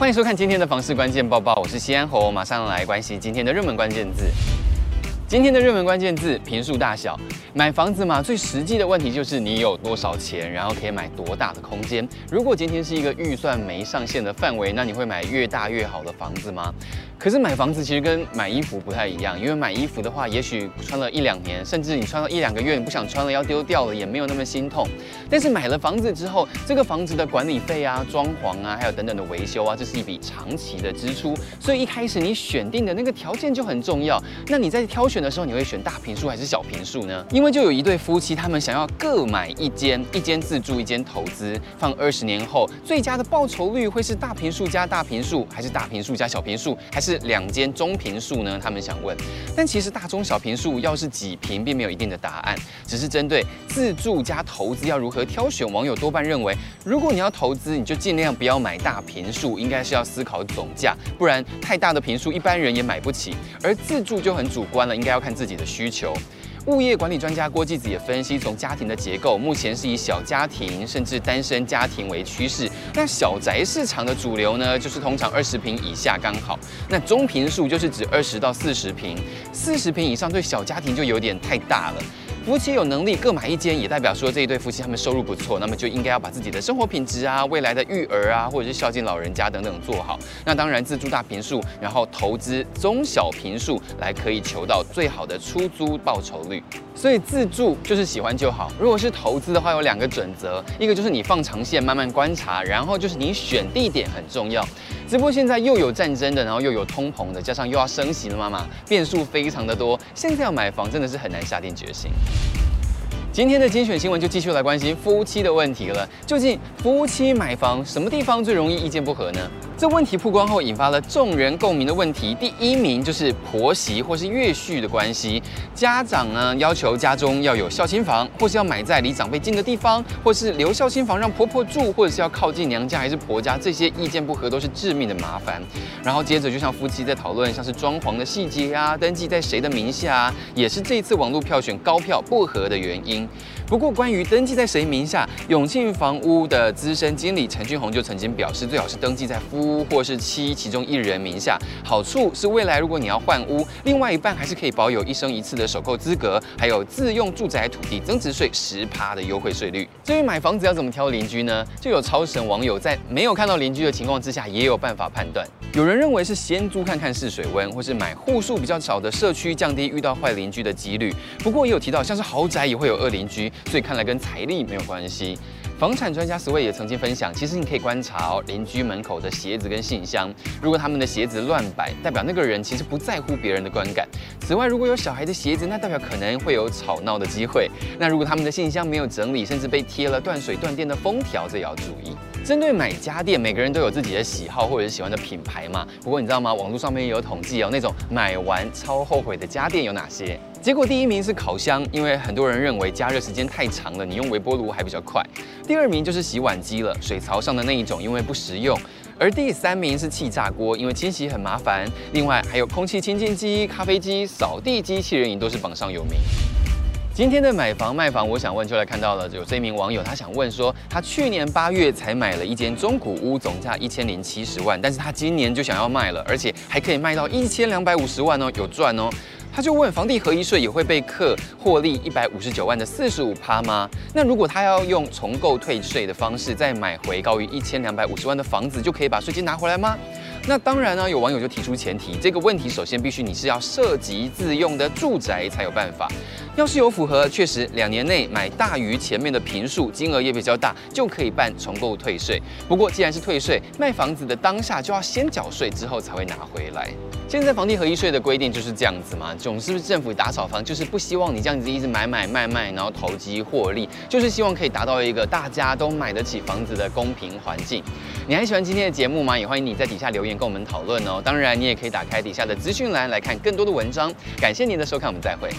欢迎收看今天的房市关键报报，我是西安侯，马上来关心今天的热门关键字。今天的热门关键字：平数大小。买房子嘛，最实际的问题就是你有多少钱，然后可以买多大的空间。如果今天是一个预算没上限的范围，那你会买越大越好的房子吗？可是买房子其实跟买衣服不太一样，因为买衣服的话，也许穿了一两年，甚至你穿了一两个月，你不想穿了要丢掉了，也没有那么心痛。但是买了房子之后，这个房子的管理费啊、装潢啊，还有等等的维修啊，这是一笔长期的支出。所以一开始你选定的那个条件就很重要。那你在挑选的时候，你会选大平数还是小平数呢？因为就有一对夫妻，他们想要各买一间，一间自住，一间投资，放二十年后，最佳的报酬率会是大平数加大平数，还是大平数加小平数，还是两间中平数呢？他们想问。但其实大中小平数要是几平，并没有一定的答案，只是针对自住加投资要如何挑选。网友多半认为，如果你要投资，你就尽量不要买大平数，应该是要思考总价，不然太大的平数一般人也买不起。而自住就很主观了，应该要看自己的需求。物业管理专家郭继子也分析，从家庭的结构，目前是以小家庭甚至单身家庭为趋势。那小宅市场的主流呢，就是通常二十平以下刚好。那中平数就是指二十到四十平，四十平以上对小家庭就有点太大了。夫妻有能力各买一间，也代表说这一对夫妻他们收入不错，那么就应该要把自己的生活品质啊、未来的育儿啊，或者是孝敬老人家等等做好。那当然自住大平数，然后投资中小平数，来可以求到最好的出租报酬率。所以自住就是喜欢就好。如果是投资的话，有两个准则，一个就是你放长线慢慢观察，然后就是你选地点很重要。只不过现在又有战争的，然后又有通膨的，加上又要升息了妈妈，变数非常的多。现在要买房真的是很难下定决心。今天的精选新闻就继续来关心夫妻的问题了。究竟夫妻买房什么地方最容易意见不合呢？这问题曝光后，引发了众人共鸣的问题。第一名就是婆媳或是岳婿的关系。家长呢要求家中要有孝亲房，或是要买在离长辈近的地方，或是留孝亲房让婆婆住，或者是要靠近娘家还是婆家，这些意见不合都是致命的麻烦。然后接着就像夫妻在讨论像是装潢的细节啊，登记在谁的名下啊，也是这次网络票选高票不合的原因。不过，关于登记在谁名下，永庆房屋的资深经理陈俊宏就曾经表示，最好是登记在夫或是妻其中一人名下。好处是未来如果你要换屋，另外一半还是可以保有一生一次的首购资格，还有自用住宅土地增值税十趴的优惠税率。至于买房子要怎么挑邻居呢？就有超神网友在没有看到邻居的情况之下，也有办法判断。有人认为是先租看看试水温，或是买户数比较少的社区，降低遇到坏邻居的几率。不过也有提到，像是豪宅也会有恶邻居，所以看来跟财力没有关系。房产专家 s w 也曾经分享，其实你可以观察哦，邻居门口的鞋子跟信箱，如果他们的鞋子乱摆，代表那个人其实不在乎别人的观感。此外，如果有小孩的鞋子，那代表可能会有吵闹的机会。那如果他们的信箱没有整理，甚至被贴了断水断电的封条，这也要注意。针对买家电，每个人都有自己的喜好或者是喜欢的品牌嘛。不过你知道吗？网络上面也有统计哦，那种买完超后悔的家电有哪些？结果第一名是烤箱，因为很多人认为加热时间太长了，你用微波炉还比较快。第二名就是洗碗机了，水槽上的那一种，因为不实用。而第三名是气炸锅，因为清洗很麻烦。另外还有空气清净机、咖啡机、扫地机器人也都是榜上有名。今天的买房卖房，我想问就来看到了，有这一名网友，他想问说，他去年八月才买了一间中古屋，总价一千零七十万，但是他今年就想要卖了，而且还可以卖到一千两百五十万哦，有赚哦。他就问，房地合一税也会被课获利一百五十九万的四十五趴吗？那如果他要用重购退税的方式再买回高于一千两百五十万的房子，就可以把税金拿回来吗？那当然呢，有网友就提出前提，这个问题首先必须你是要涉及自用的住宅才有办法。要是有符合，确实两年内买大于前面的平数，金额也比较大，就可以办重购退税。不过既然是退税，卖房子的当下就要先缴税，之后才会拿回来。现在房地合一税的规定就是这样子嘛，总是不是政府打扫房，就是不希望你这样子一直买买卖卖，然后投机获利，就是希望可以达到一个大家都买得起房子的公平环境。你还喜欢今天的节目吗？也欢迎你在底下留言跟我们讨论哦。当然，你也可以打开底下的资讯栏来看更多的文章。感谢您的收看，我们再会。